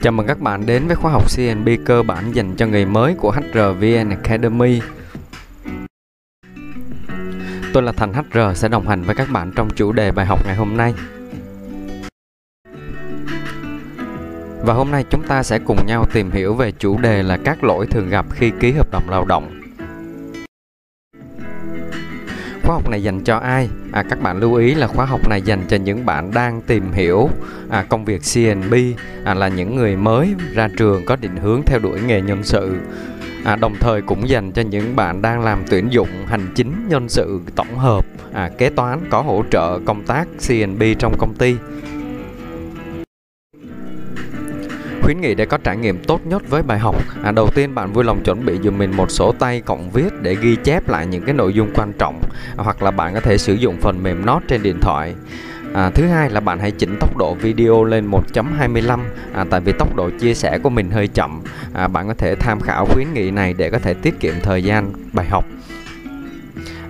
Chào mừng các bạn đến với khóa học CNB cơ bản dành cho người mới của HRVN Academy. Tôi là Thành HR sẽ đồng hành với các bạn trong chủ đề bài học ngày hôm nay. Và hôm nay chúng ta sẽ cùng nhau tìm hiểu về chủ đề là các lỗi thường gặp khi ký hợp đồng lao động. Khóa học này dành cho ai? À, các bạn lưu ý là khóa học này dành cho những bạn đang tìm hiểu à, công việc CNB à, là những người mới ra trường có định hướng theo đuổi nghề nhân sự. À, đồng thời cũng dành cho những bạn đang làm tuyển dụng hành chính nhân sự tổng hợp à, kế toán có hỗ trợ công tác CNB trong công ty khuyến nghị để có trải nghiệm tốt nhất với bài học. À, đầu tiên bạn vui lòng chuẩn bị dùm mình một sổ tay cộng viết để ghi chép lại những cái nội dung quan trọng à, hoặc là bạn có thể sử dụng phần mềm note trên điện thoại. À, thứ hai là bạn hãy chỉnh tốc độ video lên 1.25 à, tại vì tốc độ chia sẻ của mình hơi chậm. À, bạn có thể tham khảo khuyến nghị này để có thể tiết kiệm thời gian bài học.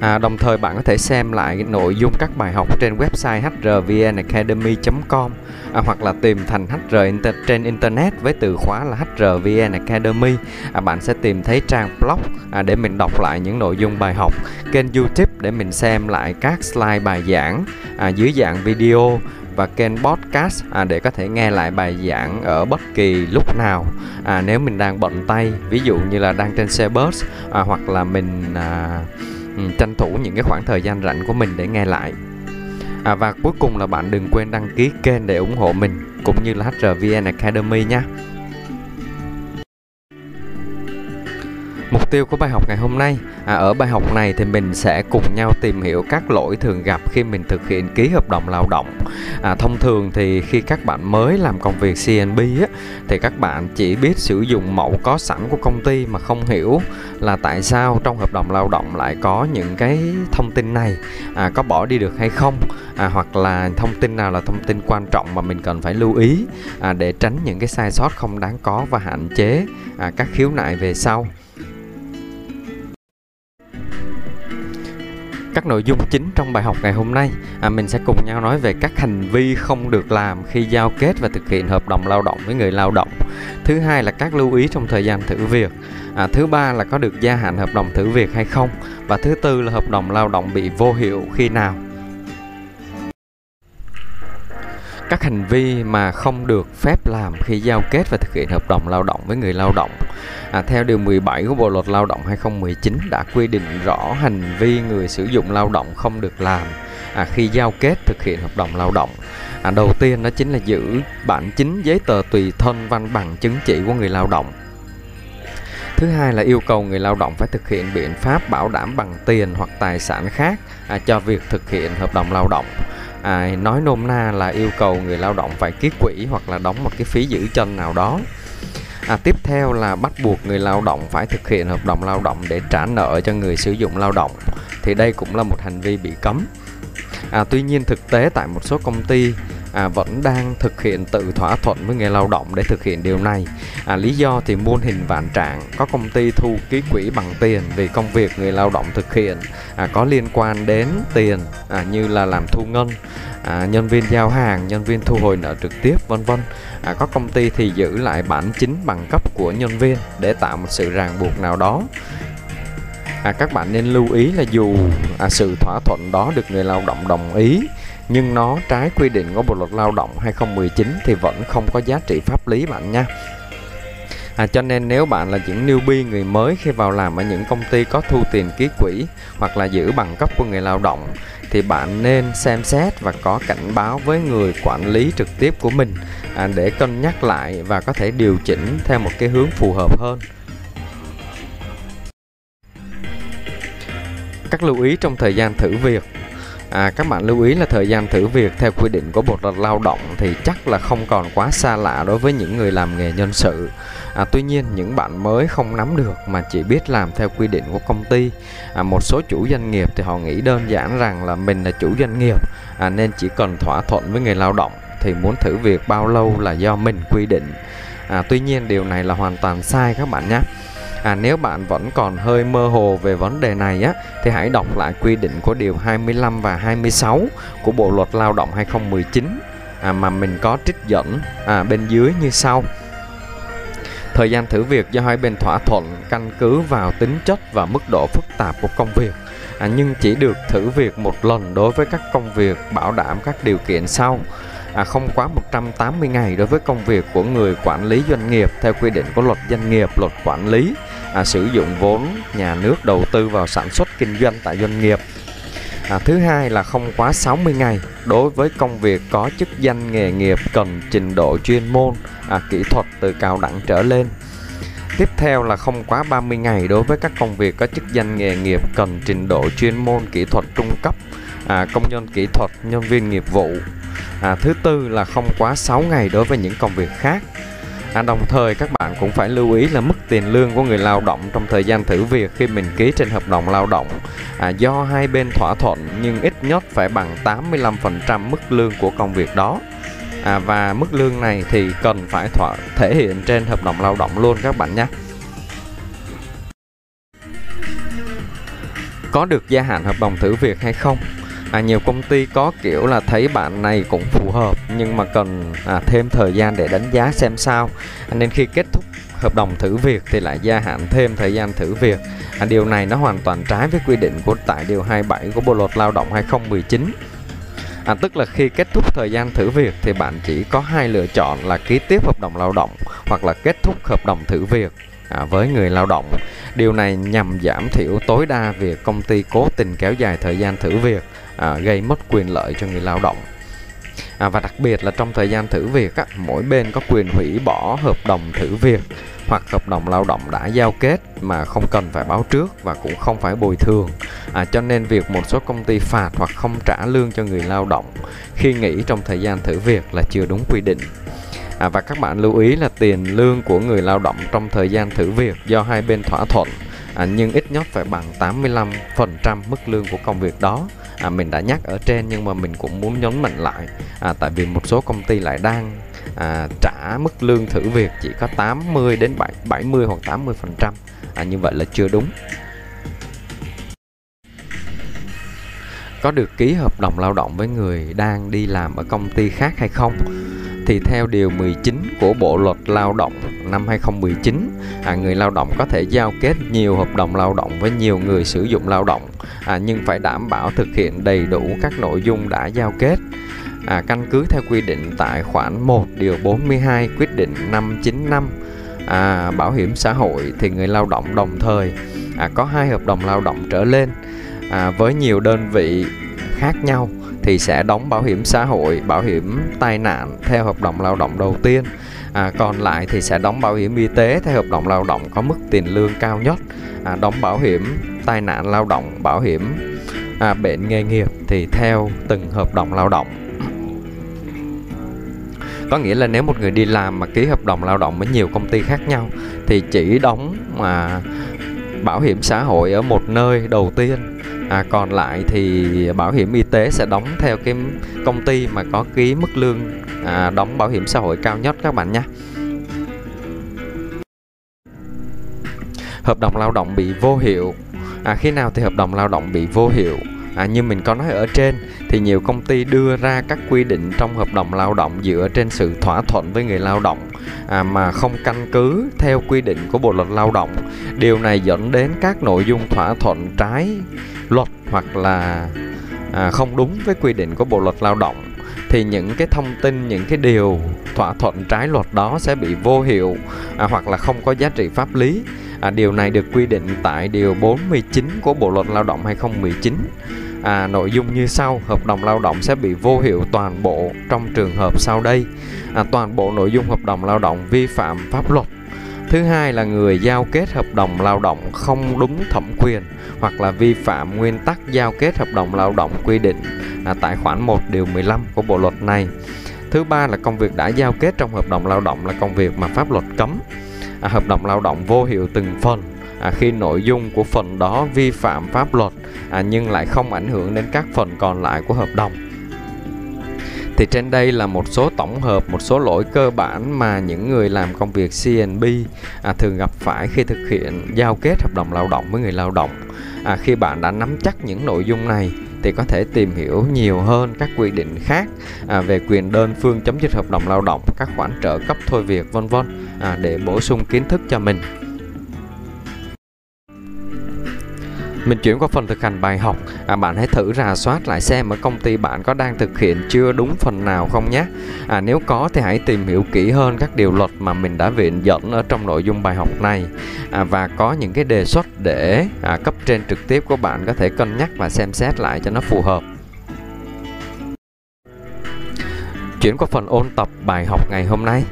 À, đồng thời bạn có thể xem lại nội dung các bài học trên website hrvnacademy.com à, hoặc là tìm thành HR inter trên internet với từ khóa là HRVN Academy. À, bạn sẽ tìm thấy trang blog à, để mình đọc lại những nội dung bài học, kênh YouTube để mình xem lại các slide bài giảng à, dưới dạng video và kênh podcast à, để có thể nghe lại bài giảng ở bất kỳ lúc nào à, nếu mình đang bận tay ví dụ như là đang trên xe bus à, hoặc là mình à, Ừ, tranh thủ những cái khoảng thời gian rảnh của mình để nghe lại. À, và cuối cùng là bạn đừng quên đăng ký kênh để ủng hộ mình cũng như là HRVN Academy nha Mục tiêu của bài học ngày hôm nay. À, Ở bài học này thì mình sẽ cùng nhau tìm hiểu các lỗi thường gặp khi mình thực hiện ký hợp đồng lao động. À, Thông thường thì khi các bạn mới làm công việc CNB á, thì các bạn chỉ biết sử dụng mẫu có sẵn của công ty mà không hiểu là tại sao trong hợp đồng lao động lại có những cái thông tin này. À, có bỏ đi được hay không? À, hoặc là thông tin nào là thông tin quan trọng mà mình cần phải lưu ý à, để tránh những cái sai sót không đáng có và hạn chế à, các khiếu nại về sau. Các nội dung chính trong bài học ngày hôm nay. À, mình sẽ cùng nhau nói về các hành vi không được làm khi giao kết và thực hiện hợp đồng lao động với người lao động. Thứ hai là các lưu ý trong thời gian thử việc. À, thứ ba là có được gia hạn hợp đồng thử việc hay không. Và thứ tư là hợp đồng lao động bị vô hiệu khi nào. Các hành vi mà không được phép làm khi giao kết và thực hiện hợp đồng lao động với người lao động. À, theo điều 17 của Bộ luật Lao động 2019 đã quy định rõ hành vi người sử dụng lao động không được làm à, khi giao kết thực hiện hợp đồng lao động. À, đầu tiên đó chính là giữ bản chính giấy tờ tùy thân văn bằng chứng chỉ của người lao động. Thứ hai là yêu cầu người lao động phải thực hiện biện pháp bảo đảm bằng tiền hoặc tài sản khác à, cho việc thực hiện hợp đồng lao động à, nói nôm na là yêu cầu người lao động phải ký quỹ hoặc là đóng một cái phí giữ chân nào đó. À, tiếp theo là bắt buộc người lao động phải thực hiện hợp đồng lao động để trả nợ cho người sử dụng lao động. Thì đây cũng là một hành vi bị cấm. À, tuy nhiên thực tế tại một số công ty à, vẫn đang thực hiện tự thỏa thuận với người lao động để thực hiện điều này. À, lý do thì muôn hình vạn trạng. Có công ty thu ký quỹ bằng tiền vì công việc người lao động thực hiện. À, có liên quan đến tiền à, như là làm thu ngân à, nhân viên giao hàng nhân viên thu hồi nợ trực tiếp vân vân. À, có công ty thì giữ lại bản chính bằng cấp của nhân viên để tạo một sự ràng buộc nào đó. À, các bạn nên lưu ý là dù à, sự thỏa thuận đó được người lao động đồng ý nhưng nó trái quy định của Bộ luật Lao động 2019 thì vẫn không có giá trị pháp lý bạn nha. À, cho nên nếu bạn là những newbie người mới khi vào làm ở những công ty có thu tiền ký quỹ hoặc là giữ bằng cấp của người lao động thì bạn nên xem xét và có cảnh báo với người quản lý trực tiếp của mình à, để cân nhắc lại và có thể điều chỉnh theo một cái hướng phù hợp hơn. Các lưu ý trong thời gian thử việc À, các bạn lưu ý là thời gian thử việc theo quy định của Bộ luật Lao động thì chắc là không còn quá xa lạ đối với những người làm nghề nhân sự. À, tuy nhiên những bạn mới không nắm được mà chỉ biết làm theo quy định của công ty. À, một số chủ doanh nghiệp thì họ nghĩ đơn giản rằng là mình là chủ doanh nghiệp à, nên chỉ cần thỏa thuận với người lao động thì muốn thử việc bao lâu là do mình quy định. À, tuy nhiên điều này là hoàn toàn sai các bạn nhé à, nếu bạn vẫn còn hơi mơ hồ về vấn đề này á thì hãy đọc lại quy định của điều 25 và 26 của Bộ luật Lao động 2019 à, mà mình có trích dẫn à, bên dưới như sau. Thời gian thử việc do hai bên thỏa thuận căn cứ vào tính chất và mức độ phức tạp của công việc. À, nhưng chỉ được thử việc một lần đối với các công việc bảo đảm các điều kiện sau. À, không quá 180 ngày đối với công việc của người quản lý doanh nghiệp theo quy định của luật doanh nghiệp, luật quản lý à, sử dụng vốn nhà nước đầu tư vào sản xuất kinh doanh tại doanh nghiệp. À, thứ hai là không quá 60 ngày đối với công việc có chức danh nghề nghiệp cần trình độ chuyên môn, à, kỹ thuật từ cao đẳng trở lên. Tiếp theo là không quá 30 ngày đối với các công việc có chức danh nghề nghiệp cần trình độ chuyên môn kỹ thuật trung cấp, à, công nhân kỹ thuật, nhân viên nghiệp vụ. À, thứ tư là không quá 6 ngày đối với những công việc khác. À, đồng thời các bạn cũng phải lưu ý là mức tiền lương của người lao động trong thời gian thử việc khi mình ký trên hợp đồng lao động à, do hai bên thỏa thuận nhưng ít nhất phải bằng 85% mức lương của công việc đó. À, và mức lương này thì cần phải thỏa thể hiện trên hợp đồng lao động luôn các bạn nhé. Có được gia hạn hợp đồng thử việc hay không? À, nhiều công ty có kiểu là thấy bạn này cũng phù hợp nhưng mà cần à, thêm thời gian để đánh giá xem sao. À, nên khi kết thúc hợp đồng thử việc thì lại gia hạn thêm thời gian thử việc. À, điều này nó hoàn toàn trái với quy định của tại điều 27 của Bộ luật Lao động 2019 À, tức là khi kết thúc thời gian thử việc thì bạn chỉ có hai lựa chọn là ký tiếp hợp đồng lao động hoặc là kết thúc hợp đồng thử việc à, với người lao động. Điều này nhằm giảm thiểu tối đa việc công ty cố tình kéo dài thời gian thử việc à, gây mất quyền lợi cho người lao động. À, và đặc biệt là trong thời gian thử việc á, mỗi bên có quyền hủy bỏ hợp đồng thử việc hoặc hợp đồng lao động đã giao kết mà không cần phải báo trước và cũng không phải bồi thường à, cho nên việc một số công ty phạt hoặc không trả lương cho người lao động khi nghỉ trong thời gian thử việc là chưa đúng quy định à, và các bạn lưu ý là tiền lương của người lao động trong thời gian thử việc do hai bên thỏa thuận à, nhưng ít nhất phải bằng 85% mức lương của công việc đó. À, mình đã nhắc ở trên nhưng mà mình cũng muốn nhấn mạnh lại à, tại vì một số công ty lại đang à, trả mức lương thử việc chỉ có 80 đến 70 hoặc 80 phần trăm. À, như vậy là chưa đúng. Có được ký hợp đồng lao động với người đang đi làm ở công ty khác hay không? Thì theo điều 19 của Bộ luật Lao động năm 2019, à, người lao động có thể giao kết nhiều hợp đồng lao động với nhiều người sử dụng lao động, à, nhưng phải đảm bảo thực hiện đầy đủ các nội dung đã giao kết. À, căn cứ theo quy định tại khoản 1 điều 42 quyết định 595 à, bảo hiểm xã hội thì người lao động đồng thời à, có hai hợp đồng lao động trở lên à, với nhiều đơn vị khác nhau thì sẽ đóng bảo hiểm xã hội, bảo hiểm tai nạn theo hợp đồng lao động đầu tiên. À, còn lại thì sẽ đóng bảo hiểm y tế theo hợp đồng lao động có mức tiền lương cao nhất. À, đóng bảo hiểm tai nạn lao động, bảo hiểm à, bệnh nghề nghiệp thì theo từng hợp đồng lao động. Có nghĩa là nếu một người đi làm mà ký hợp đồng lao động với nhiều công ty khác nhau thì chỉ đóng mà bảo hiểm xã hội ở một nơi đầu tiên à, còn lại thì bảo hiểm y tế sẽ đóng theo cái công ty mà có ký mức lương à, đóng bảo hiểm xã hội cao nhất các bạn nhé. Hợp đồng lao động bị vô hiệu. À, khi nào thì hợp đồng lao động bị vô hiệu? À, như mình có nói ở trên thì nhiều công ty đưa ra các quy định trong hợp đồng lao động dựa trên sự thỏa thuận với người lao động à, mà không căn cứ theo quy định của bộ luật lao động. Điều này dẫn đến các nội dung thỏa thuận trái luật hoặc là à, không đúng với quy định của bộ luật lao động. Thì những cái thông tin những cái điều thỏa thuận trái luật đó sẽ bị vô hiệu à, hoặc là không có giá trị pháp lý. À, điều này được quy định tại điều 49 của bộ luật lao động 2019 à, nội dung như sau. Hợp đồng lao động sẽ bị vô hiệu toàn bộ trong trường hợp sau đây. À, toàn bộ nội dung hợp đồng lao động vi phạm pháp luật. Thứ hai là người giao kết hợp đồng lao động không đúng thẩm quyền hoặc là vi phạm nguyên tắc giao kết hợp đồng lao động quy định à, tại khoản 1 điều 15 của bộ luật này. Thứ ba là công việc đã giao kết trong hợp đồng lao động là công việc mà pháp luật cấm. À, hợp đồng lao động vô hiệu từng phần à, khi nội dung của phần đó vi phạm pháp luật à, nhưng lại không ảnh hưởng đến các phần còn lại của hợp đồng thì trên đây là một số tổng hợp một số lỗi cơ bản mà những người làm công việc CNB à, thường gặp phải khi thực hiện giao kết hợp đồng lao động với người lao động à, khi bạn đã nắm chắc những nội dung này thì có thể tìm hiểu nhiều hơn các quy định khác à, về quyền đơn phương chấm dứt hợp đồng lao động, các khoản trợ cấp thôi việc vân vân à, để bổ sung kiến thức cho mình. Mình chuyển qua phần thực hành bài học. À, bạn hãy thử rà soát lại xem ở công ty bạn có đang thực hiện chưa đúng phần nào không nhé. À, nếu có thì hãy tìm hiểu kỹ hơn các điều luật mà mình đã viện dẫn ở trong nội dung bài học này à, và có những cái đề xuất để à, cấp trên trực tiếp của bạn có thể cân nhắc và xem xét lại cho nó phù hợp. Chuyển qua phần ôn tập bài học ngày hôm nay.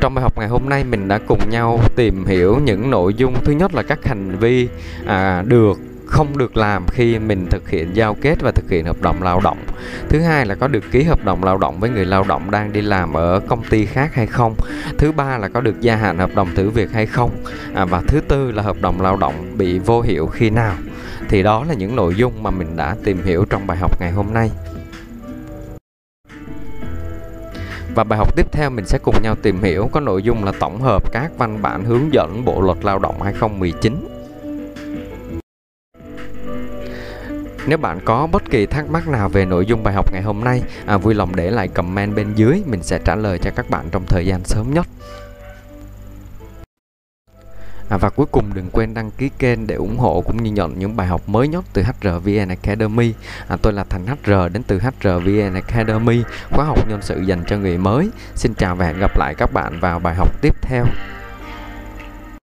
Trong bài học ngày hôm nay mình đã cùng nhau tìm hiểu những nội dung thứ nhất là các hành vi à, được không được làm khi mình thực hiện giao kết và thực hiện hợp đồng lao động. Thứ hai là có được ký hợp đồng lao động với người lao động đang đi làm ở công ty khác hay không. Thứ ba là có được gia hạn hợp đồng thử việc hay không. À, và thứ tư là hợp đồng lao động bị vô hiệu khi nào. Thì đó là những nội dung mà mình đã tìm hiểu trong bài học ngày hôm nay. Và bài học tiếp theo mình sẽ cùng nhau tìm hiểu có nội dung là tổng hợp các văn bản hướng dẫn Bộ luật Lao động 2019. Nếu bạn có bất kỳ thắc mắc nào về nội dung bài học ngày hôm nay, à, vui lòng để lại comment bên dưới, mình sẽ trả lời cho các bạn trong thời gian sớm nhất. À, và cuối cùng đừng quên đăng ký kênh để ủng hộ cũng như nhận những bài học mới nhất từ HRVN Academy. À, tôi là Thành HR đến từ HRVN Academy, khóa học nhân sự dành cho người mới. Xin chào và hẹn gặp lại các bạn vào bài học tiếp theo.